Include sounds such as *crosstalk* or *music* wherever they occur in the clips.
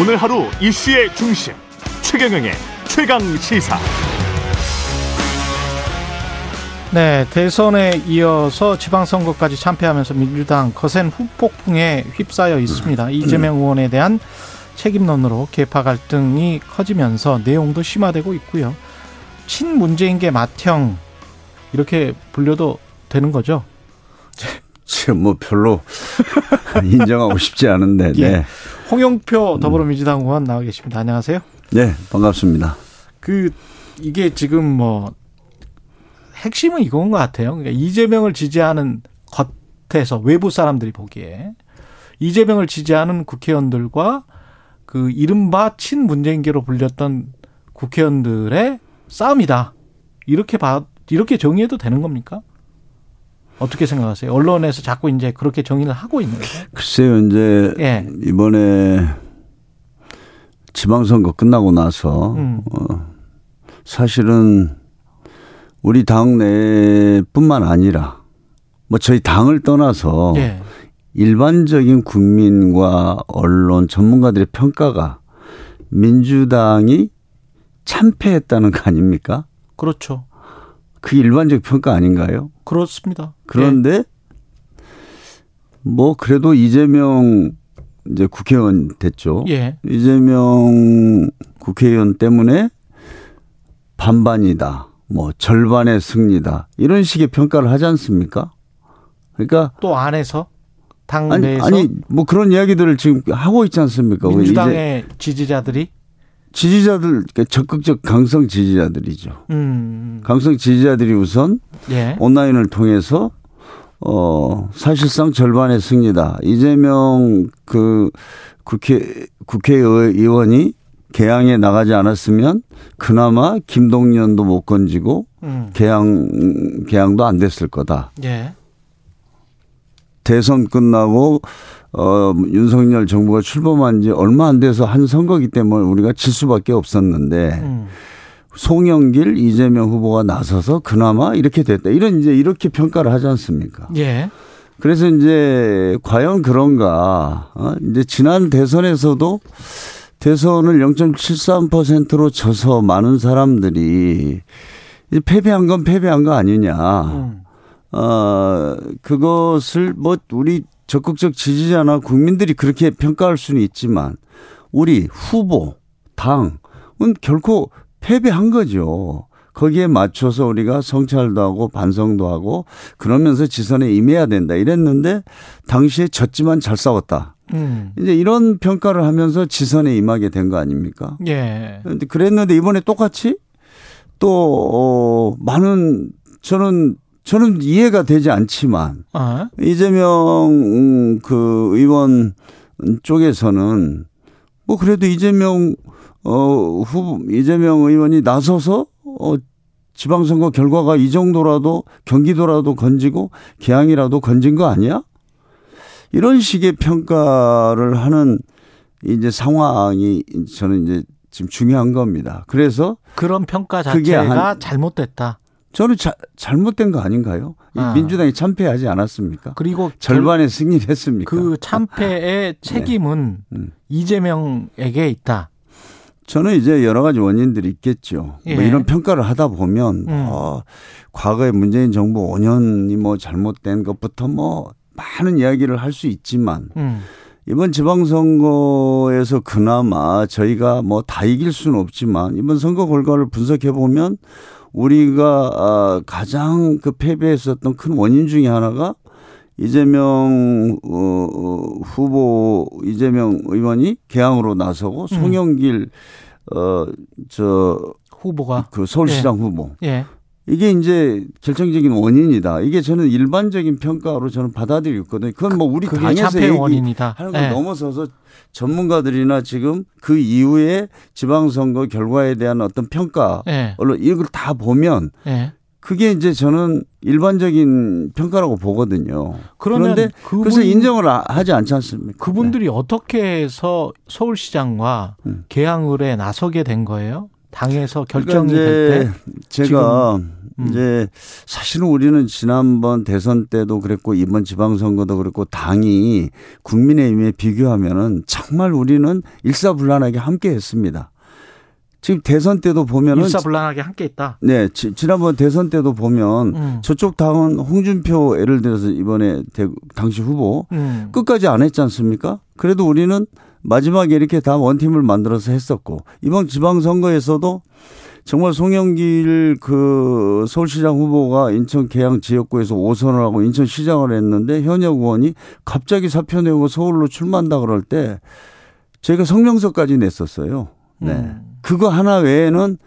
오늘 하루 이슈의 중심 최경영의 최강 시사. 네, 대선에 이어서 지방선거까지 참패하면서 민주당 거센 후폭풍에 휩싸여 있습니다. 이재명 의원에 대한 책임론으로 개파 갈등이 커지면서 내용도 심화되고 있고요. 친문재인계 맏형 이렇게 불려도 되는 거죠? *laughs* 지금 뭐 별로 인정하고 싶지 않은데. *laughs* 예. 네. 홍영표 더불어민주당 의원 나와 계십니다. 안녕하세요. 네, 반갑습니다. 그 이게 지금 뭐 핵심은 이건 것 같아요. 그러니까 이재명을 지지하는 겉에서 외부 사람들이 보기에 이재명을 지지하는 국회의원들과 그 이른바 친문재인계로 불렸던 국회의원들의 싸움이다. 이렇게 봐 이렇게 정의해도 되는 겁니까? 어떻게 생각하세요? 언론에서 자꾸 이제 그렇게 정의를 하고 있는 거죠. 글쎄요, 이제 예. 이번에 지방선거 끝나고 나서 음. 어, 사실은 우리 당 내뿐만 아니라 뭐 저희 당을 떠나서 예. 일반적인 국민과 언론 전문가들의 평가가 민주당이 참패했다는 거 아닙니까? 그렇죠. 그게 일반적 평가 아닌가요? 그렇습니다. 그런데 뭐 그래도 이재명 이제 국회의원 됐죠. 예. 이재명 국회의원 때문에 반반이다. 뭐 절반의 승리다. 이런 식의 평가를 하지 않습니까? 그러니까 또 안에서 당 아니 내에서 아니 뭐 그런 이야기들을 지금 하고 있지 않습니까? 민주당의 지지자들이 지지자들 그러니까 적극적 강성 지지자들이죠. 음. 강성 지지자들이 우선 예. 온라인을 통해서 어 사실상 절반의 승리다. 이재명 그 국회 국회의원이 개항에 나가지 않았으면 그나마 김동연도 못 건지고 음. 개항 개항도 안 됐을 거다. 예. 대선 끝나고 어 윤석열 정부가 출범한 지 얼마 안 돼서 한 선거기 때문에 우리가 질 수밖에 없었는데 음. 송영길 이재명 후보가 나서서 그나마 이렇게 됐다. 이런 이제 이렇게 평가를 하지 않습니까? 예. 그래서 이제 과연 그런가? 어? 이제 지난 대선에서도 대선을 0.73%로 져서 많은 사람들이 이제 패배한 건 패배한 거 아니냐. 음. 어, 그것을 뭐 우리 적극적 지지자나 국민들이 그렇게 평가할 수는 있지만 우리 후보, 당은 결코 패배한 거죠. 거기에 맞춰서 우리가 성찰도 하고 반성도 하고 그러면서 지선에 임해야 된다 이랬는데 당시에 졌지만 잘 싸웠다. 음. 이제 이런 평가를 하면서 지선에 임하게 된 거 아닙니까? 예. 그런데 그랬는데 이번에 똑같이 또, 어, 많은 저는 저는 이해가 되지 않지만 아. 이재명 음, 그 의원 쪽에서는 뭐 그래도 이재명 어 후보 이재명 의원이 나서서 어 지방선거 결과가 이 정도라도 경기도라도 건지고 개항이라도 건진 거 아니야? 이런 식의 평가를 하는 이제 상황이 저는 이제 지금 중요한 겁니다. 그래서 그런 평가 자체가 한- 잘못됐다. 저는 자, 잘못된 거 아닌가요? 이 아. 민주당이 참패하지 않았습니까? 그리고 절반의 승리를 했습니까? 그 참패의 *laughs* 책임은 음. 이재명에게 있다. 저는 이제 여러 가지 원인들이 있겠죠. 예. 뭐 이런 평가를 하다 보면 음. 어, 과거에 문재인 정부 5년이 뭐 잘못된 것부터 뭐 많은 이야기를 할 수 있지만 음. 이번 지방선거에서 그나마 저희가 뭐 다 이길 수는 없지만 이번 선거 결과를 분석해 보면 우리가 아, 가장 그 패배했었던 큰 원인 중에 하나가 이재명 어, 어, 후보 이재명 의원이 개항으로 나서고 송영길 어저 후보가? 그 서울시장 후보. 예. 이게 이제 결정적인 원인이다. 이게 저는 일반적인 평가로 저는 받아들이고 있거든요. 그건 뭐 우리 당에서 참패의 얘기 원인이다. 하는 걸 예. 넘어서서 전문가들이나 지금 그 이후에 지방선거 결과에 대한 어떤 평가, 예. 언론 이걸 다 보면 예. 그게 이제 저는 일반적인 평가라고 보거든요. 그런데 그분, 그래서 인정을 아- 하지 않지 않습니까? 그분들이 어떻게 해서 서울시장과 음. 개항을에 나서게 된 거예요? 당에서 그러니까 결정이 될 때. 이제 제가 음. 이제 사실은 우리는 지난번 대선 때도 그랬고 이번 지방선거도 그랬고 당이 국민의힘에 비교하면은 정말 우리는 일사불란하게 함께 했습니다. 지금 대선 때도 보면은 일사불란하게 함께 있다. 네, 지, 지난번 대선 때도 보면 음. 저쪽 당은 홍준표 예를 들어서 이번에 대구 당시 후보 음. 끝까지 안 했지 않습니까? 그래도 우리는 마지막에 이렇게 다 원팀을 만들어서 했었고 이번 지방선거에서도 정말 송영길 그 서울시장 후보가 인천 계양 지역구에서 5선을 하고 인천 시장을 했는데 현역 의원이 갑자기 사표 내고 서울로 출마한다 그럴 때 저희가 성명서까지 냈었어요. 네. 음. 그거 하나 외에는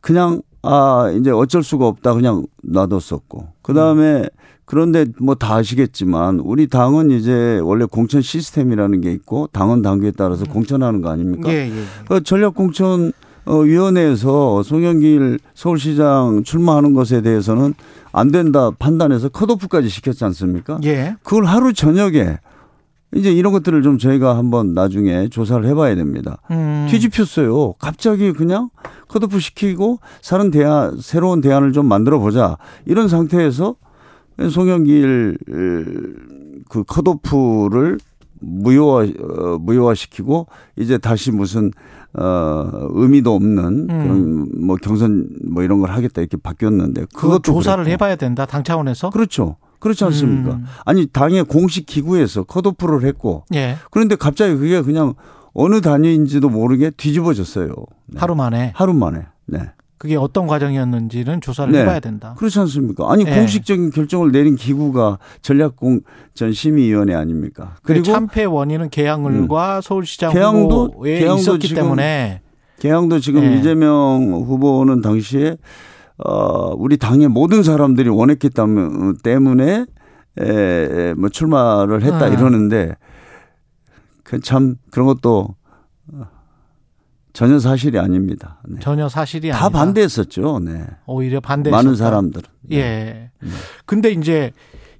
그냥 아 이제 어쩔 수가 없다 그냥 놔뒀었고 그 다음에 그런데 뭐 다 아시겠지만 우리 당은 이제 원래 공천 시스템이라는 게 있고 당원 당규에 따라서 음. 공천하는 거 아닙니까? 예, 예, 예. 그 전략 공천 어, 위원회에서 송영길 서울시장 출마하는 것에 대해서는 안 된다 판단해서 컷오프까지 시켰지 않습니까? 예. 그걸 하루 저녁에 이제 이런 것들을 좀 저희가 한번 나중에 조사를 해봐야 됩니다. 음. 뒤집혔어요. 갑자기 그냥 컷오프 시키고 대안, 새로운 대안을 좀 만들어 보자. 이런 상태에서 송영길 그 컷오프를 무효화, 어, 무효화시키고 이제 다시 무슨 어, 의미도 없는 음. 그런 뭐 경선 뭐 이런 걸 하겠다 이렇게 바뀌었는데 그것도 조사를 그랬고. 해봐야 된다 당 차원에서 그렇죠. 그렇지 않습니까? 음. 아니 당의 공식 기구에서 컷오프를 했고 예. 그런데 갑자기 그게 그냥 어느 단위인지도 모르게 뒤집어졌어요. 네. 하루 만에. 하루 만에. 네. 그게 어떤 과정이었는지는 조사를 네. 해봐야 된다. 그렇지 않습니까? 아니 네. 공식적인 결정을 내린 기구가 전략공 전 심의위원회 아닙니까? 그리고 참패 원인은 계양을과 음. 서울시장 계양도, 후보에 계양도 있었기 지금, 때문에 계양도 지금 네. 이재명 후보는 당시에 어, 우리 당의 모든 사람들이 원했기 때문에 에, 뭐 출마를 했다 네. 이러는데 그 참 그런 것도 전혀 사실이 아닙니다. 네. 전혀 사실이 다 아니다. 반대했었죠. 네. 오히려 반대 많은 사람들은. 네. 예. 네. 근데 이제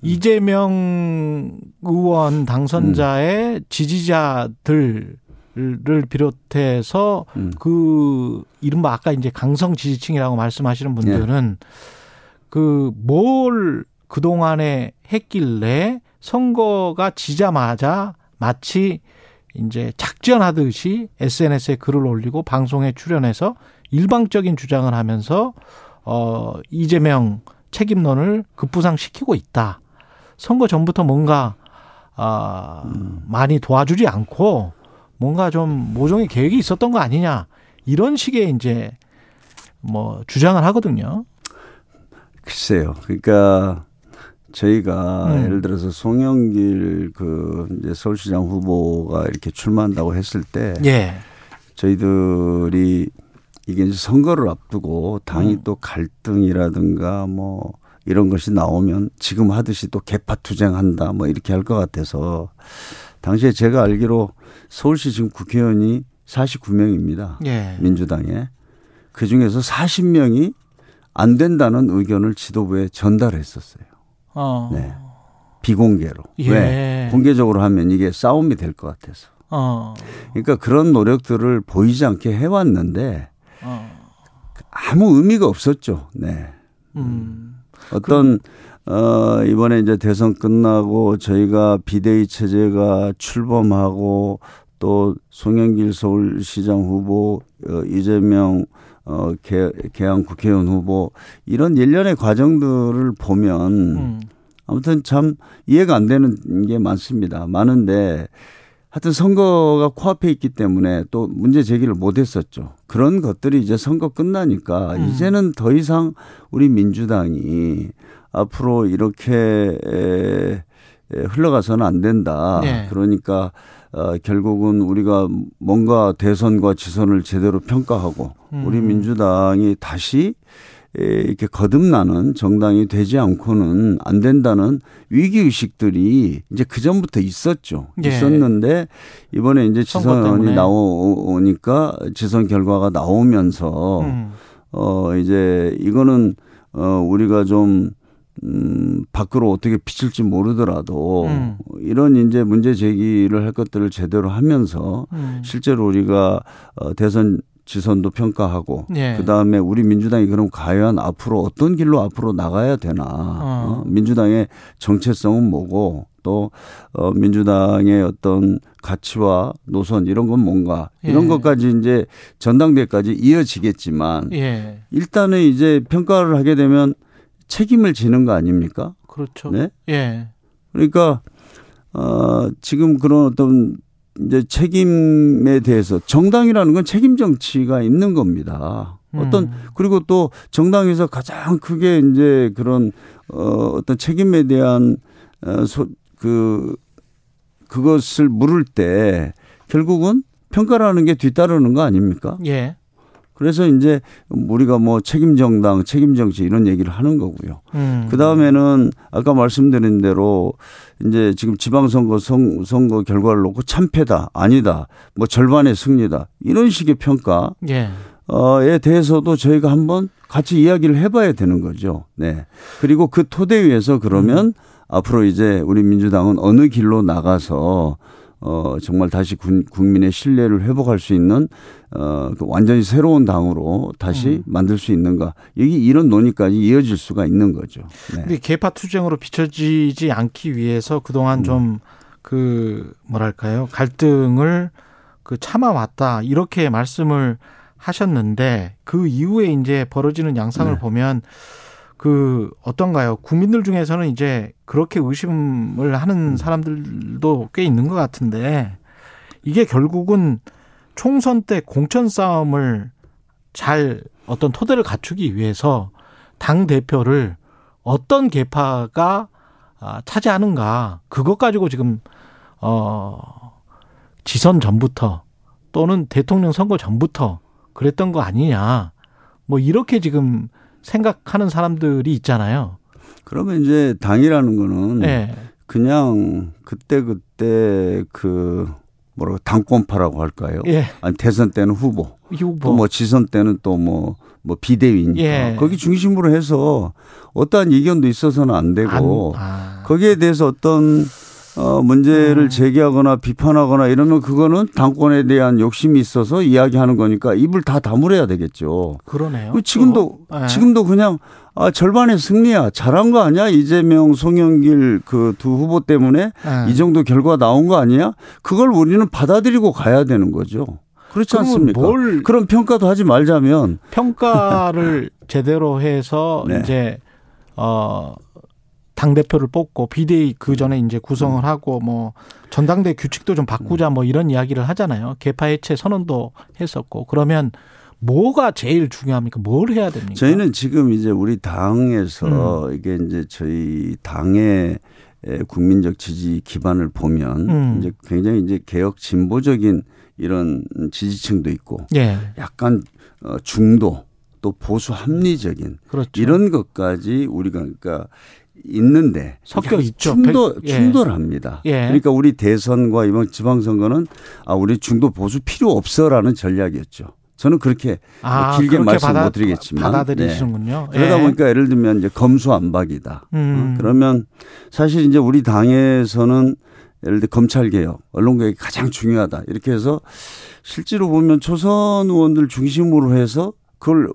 이재명 의원 당선자의 음. 지지자들 를 비롯해서 음. 그 이른바 아까 이제 강성 지지층이라고 말씀하시는 분들은 예. 그뭘 그동안에 했길래 선거가 지자마자 마치 이제 작전하듯이 SNS에 글을 올리고 방송에 출연해서 일방적인 주장을 하면서 어 이재명 책임론을 급부상시키고 있다. 선거 전부터 뭔가 아 음. 많이 도와주지 않고 뭔가 좀 모종의 계획이 있었던 거 아니냐 이런 식의 이제 뭐 주장을 하거든요. 글쎄요. 그러니까 저희가 음. 예를 들어서 송영길 그 이제 서울시장 후보가 이렇게 출마한다고 했을 때 예. 저희들이 이게 이제 선거를 앞두고 당이 음. 또 갈등이라든가 뭐 이런 것이 나오면 지금 하듯이 또 개파 투쟁한다 뭐 이렇게 할 것 같아서 당시에 제가 알기로 서울시 지금 국회의원이 49명입니다. 예. 민주당에. 그 중에서 40명이 안 된다는 의견을 지도부에 전달했었어요. 어. 네. 비공개로. 예. 왜? 공개적으로 하면 이게 싸움이 될 것 같아서. 어. 그러니까 그런 노력들을 보이지 않게 해왔는데 어. 아무 의미가 없었죠. 네. 음. 어떤 그... 어, 이번에 이제 대선 끝나고 저희가 비대위 체제가 출범하고 또 송영길 서울시장 후보, 어, 이재명 어, 개, 개항 국회의원 후보 이런 일련의 과정들을 보면 음. 아무튼 참 이해가 안 되는 게 많습니다. 많은데 하여튼 선거가 코앞에 있기 때문에 또 문제 제기를 못 했었죠. 그런 것들이 이제 선거 끝나니까 음. 이제는 더 이상 우리 민주당이 앞으로 이렇게 흘러가서는 안 된다. 네. 그러니까 어, 결국은 우리가 뭔가 대선과 지선을 제대로 평가하고 음. 우리 민주당이 다시 이렇게 거듭나는 정당이 되지 않고는 안 된다는 위기 의식들이 이제 그 전부터 있었죠. 예. 있었는데 이번에 이제 지선이 나오니까 지선 결과가 나오면서 음. 어 이제 이거는 어 우리가 좀 음, 밖으로 어떻게 비칠지 모르더라도 음. 이런 이제 문제 제기를 할 것들을 제대로 하면서 음. 실제로 우리가 어, 대선 지선도 평가하고 예. 그다음에 우리 민주당이 그럼 과연 앞으로 어떤 길로 앞으로 나가야 되나 어. 민주당의 정체성은 뭐고 또 어, 민주당의 어떤 가치와 노선 이런 건 뭔가 이런 예. 것까지 이제 전당대까지 이어지겠지만 예. 일단은 이제 평가를 하게 되면 책임을 지는 거 아닙니까? 그렇죠. 네. 예. 그러니까 어 지금 그런 어떤 이제 책임에 대해서 정당이라는 건 책임 정치가 있는 겁니다. 어떤 음. 그리고 또 정당에서 가장 크게 이제 그런 어 어떤 책임에 대한 어그 그것을 물을 때 결국은 평가라는 게 뒤따르는 거 아닙니까? 예. 그래서 이제 우리가 뭐 책임 정당, 책임 정치 이런 얘기를 하는 거고요. 음. 그 다음에는 아까 말씀드린 대로 이제 지금 지방선거 선, 선거 결과를 놓고 참패다, 아니다, 뭐 절반의 승리다 이런 식의 평가. 예. 에 대해서도 저희가 한번 같이 이야기를 해봐야 되는 거죠. 네. 그리고 그 토대 위에서 그러면 음. 앞으로 이제 우리 민주당은 어느 길로 나가서 어, 정말 다시 군, 국민의 신뢰를 회복할 수 있는 어, 그 완전히 새로운 당으로 다시 음. 만들 수 있는가. 여기 이런 논의까지 이어질 수가 있는 거죠. 네. 근데 개파 투쟁으로 비춰지지 않기 위해서 그동안 음. 좀그 뭐랄까요. 갈등을 그 참아왔다. 이렇게 말씀을 하셨는데 그 이후에 이제 벌어지는 양상을 네. 보면 그 어떤가요? 국민들 중에서는 이제 그렇게 의심을 하는 사람들도 꽤 있는 것 같은데 이게 결국은 총선 때 공천 싸움을 잘 어떤 토대를 갖추기 위해서 당 대표를 어떤 계파가 아, 차지하는가 그것 가지고 지금 어 지선 전부터 또는 대통령 선거 전부터 그랬던 거 아니냐 뭐 이렇게 지금 생각하는 사람들이 있잖아요. 그러면 이제 당이라는 거는 네. 그냥 그때 그때 그 뭐라고 당권파라고 할까요? 예. 아니 대선 때는 후보, 후보. 또뭐 지선 때는 또 뭐뭐 뭐 비대위니까 예. 거기 중심으로 해서 어떠한 이견도 있어서는 안 되고 안, 아. 거기에 대해서 어떤 어, 문제를 음. 제기하거나 비판하거나 이러면 그거는 당권에 대한 욕심이 있어서 이야기하는 거니까 입을 다 다물어야 되겠죠. 그러네요. 지금도 네. 지금도 그냥 아 절반의 승리야 잘한 거 아니야 이재명 송영길 그 두 후보 때문에 네. 이 정도 결과 나온 거 아니야? 그걸 우리는 받아들이고 가야 되는 거죠. 그렇지 않습니까? 뭘 그런 평가도 하지 말자면 평가를 제대로 해서 *laughs* 네. 이제 어. 당 대표를 뽑고 비대위 그 전에 이제 구성을 하고 뭐 전당대 규칙도 좀 바꾸자 뭐 이런 이야기를 하잖아요. 개파 해체 선언도 했었고 그러면 뭐가 제일 중요합니까? 뭘 해야 됩니까? 저희는 지금 이제 우리 당에서 음. 이게 이제 저희 당의 국민적 지지 기반을 보면 음. 이제 굉장히 이제 개혁 진보적인 이런 지지층도 있고 예. 약간 어, 중도 또 보수 합리적인 그렇죠. 이런 것까지 우리가 그러니까 있는데 섞여 있죠. 충돌 예. 충돌합니다. 예. 그러니까 우리 대선과 이번 지방선거는 아 우리 중도 보수 필요 없어라는 전략이었죠. 저는 그렇게 아, 뭐 길게 그렇게 말씀 받아, 못 드리겠지만 받아들이시는군요. 네. 그러다 예. 보니까 예를 들면 이제 검수안박이다. 음. 어, 그러면 사실 이제 우리 당에서는 예를 들어 검찰 개혁, 언론 개혁이 가장 중요하다. 이렇게 해서 실제로 보면 초선 의원들 중심으로 해서 그걸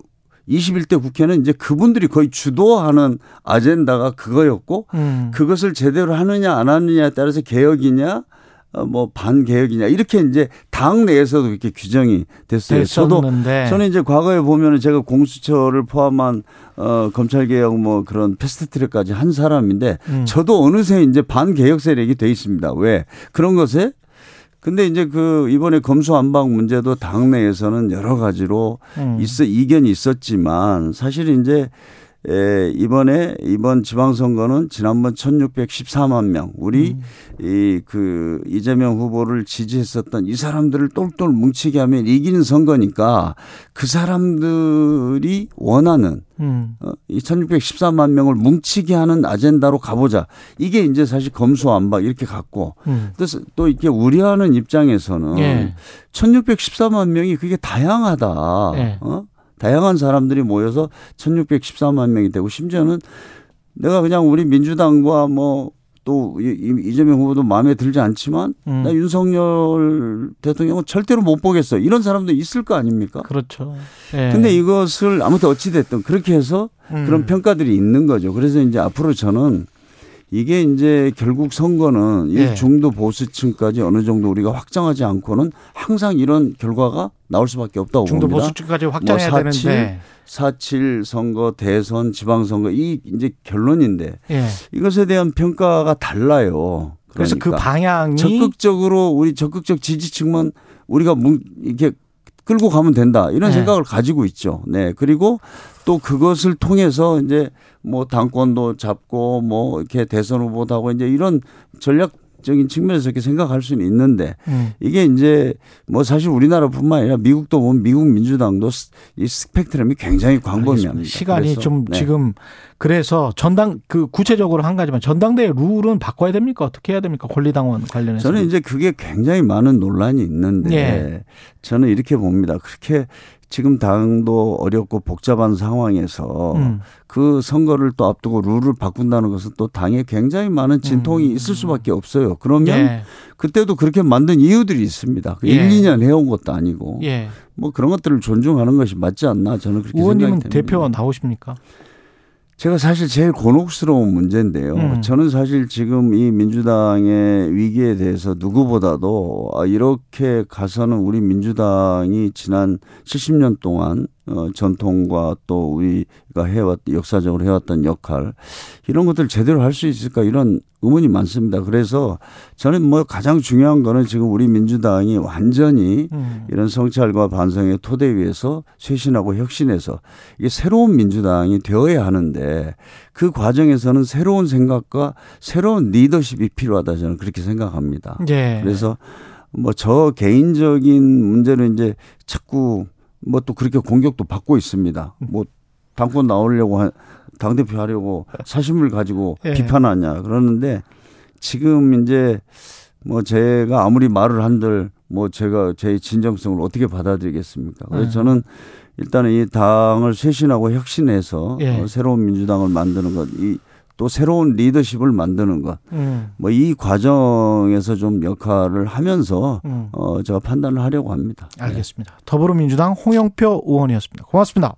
21대 국회는 이제 그분들이 거의 주도하는 아젠다가 그거였고 음. 그것을 제대로 하느냐 안 하느냐에 따라서 개혁이냐 어, 뭐 반개혁이냐 이렇게 이제 당 내에서도 이렇게 규정이 됐어요. 저도 됐었는데. 저는 이제 과거에 보면은 제가 공수처를 포함한 어 검찰 개혁 뭐 그런 패스트트랙까지 한 사람인데 음. 저도 어느새 이제 반개혁 세력이 돼 있습니다. 왜 그런 것에 근데 이제 그 이번에 검수안박 문제도 당내에서는 여러 가지로 음. 있어 이견이 있었지만 사실 이제 에, 이번에 이번 지방선거는 지난번 1614만 명 우리 음. 이그 이재명 후보를 지지했었던 이 사람들을 똘똘 뭉치게 하면 이기는 선거니까 그 사람들이 원하는 음. 어, 이 1614만 명을 뭉치게 하는 아젠다로 가보자. 이게 이제 사실 검수안박 이렇게 갔고 음. 또 이렇게 우려하는 입장에서는 예. 1614만 명이 그게 다양하다. 예. 어? 다양한 사람들이 모여서 1614만 명이 되고 심지어는 내가 그냥 우리 민주당과 뭐 또 이재명 후보도 마음에 들지 않지만 음. 나 윤석열 대통령은 절대로 못 보겠어. 이런 사람도 있을 거 아닙니까? 그렇죠. 예. 근데 이것을 아무튼 어찌 됐든 그렇게 해서 음. 그런 평가들이 있는 거죠. 그래서 이제 앞으로 저는 이게 이제 결국 선거는 이 예. 중도 보수층까지 어느 정도 우리가 확장하지 않고는 항상 이런 결과가 나올 수밖에 없다고 중도 봅니다. 중도 보수층까지 확장해야 뭐 4, 되는데 4.7 선거, 대선, 지방 선거 이 이제 결론인데 예. 이것에 대한 평가가 달라요. 그러니까 그래서 그 그러니까 방향이 적극적으로 우리 적극적 지지층만 우리가 이렇게 끌고 가면 된다 이런 네. 생각을 가지고 있죠. 네 그리고 또 그것을 통해서 이제 뭐 당권도 잡고 뭐 이렇게 대선 후보도 하고 이제 이런 전략 적인 측면에서 이렇게 생각할 수는 있는데 음. 이게 이제 뭐 사실 우리나라뿐만 아니라 미국도 보면 미국 민주당도 이 스펙트럼이 굉장히 광범위합니다. 시간이 좀 네. 지금 그래서 전당 그 구체적으로 한 가지만 전당대회 룰은 바꿔야 됩니까? 어떻게 해야 됩니까? 권리당원 관련해서 저는 이제 그게 굉장히 많은 논란이 있는데 예. 저는 이렇게 봅니다. 그렇게 지금 당도 어렵고 복잡한 상황에서 음. 그 선거를 또 앞두고 룰을 바꾼다는 것은 또 당에 굉장히 많은 진통이 음. 있을 수밖에 없어요. 그러면 예. 그때도 그렇게 만든 이유들이 있습니다. 그 예. 1, 2년 해온 것도 아니고 예. 뭐 그런 것들을 존중하는 것이 맞지 않나 저는 그렇게 의원님은 생각이 됩니다. 대표 나오십니까? 제가 사실 제일 곤혹스러운 문제인데요. 음. 저는 사실 지금 이 민주당의 위기에 대해서 누구보다도 아, 이렇게 가서는 우리 민주당이 지난 70년 동안 어, 전통과 또 우리가 해왔 역사적으로 해왔던 역할 이런 것들 제대로 할 수 있을까 이런 의문이 많습니다. 그래서 저는 뭐 가장 중요한 거는 지금 우리 민주당이 완전히 음. 이런 성찰과 반성의 토대 위에서 쇄신하고 혁신해서 이게 새로운 민주당이 되어야 하는데 그 과정에서는 새로운 생각과 새로운 리더십이 필요하다 저는 그렇게 생각합니다. 예. 그래서 뭐 저 개인적인 문제는 이제 자꾸 뭐 또 그렇게 공격도 받고 있습니다. 뭐 당권 나오려고 한, 당대표 하려고 사심을 가지고 *laughs* 예. 비판하냐 그러는데 지금 이제 뭐 제가 아무리 말을 한들 뭐 제가 제 진정성을 어떻게 받아들이겠습니까? 그래서 예. 저는 일단은 이 당을 쇄신하고 혁신해서 예. 어, 새로운 민주당을 만드는 것, 이 또 새로운 리더십을 만드는 것. 음. 뭐이 과정에서 좀 역할을 하면서 음. 어 제가 판단을 하려고 합니다. 알겠습니다. 네. 더불어민주당 홍영표 의원이었습니다. 고맙습니다.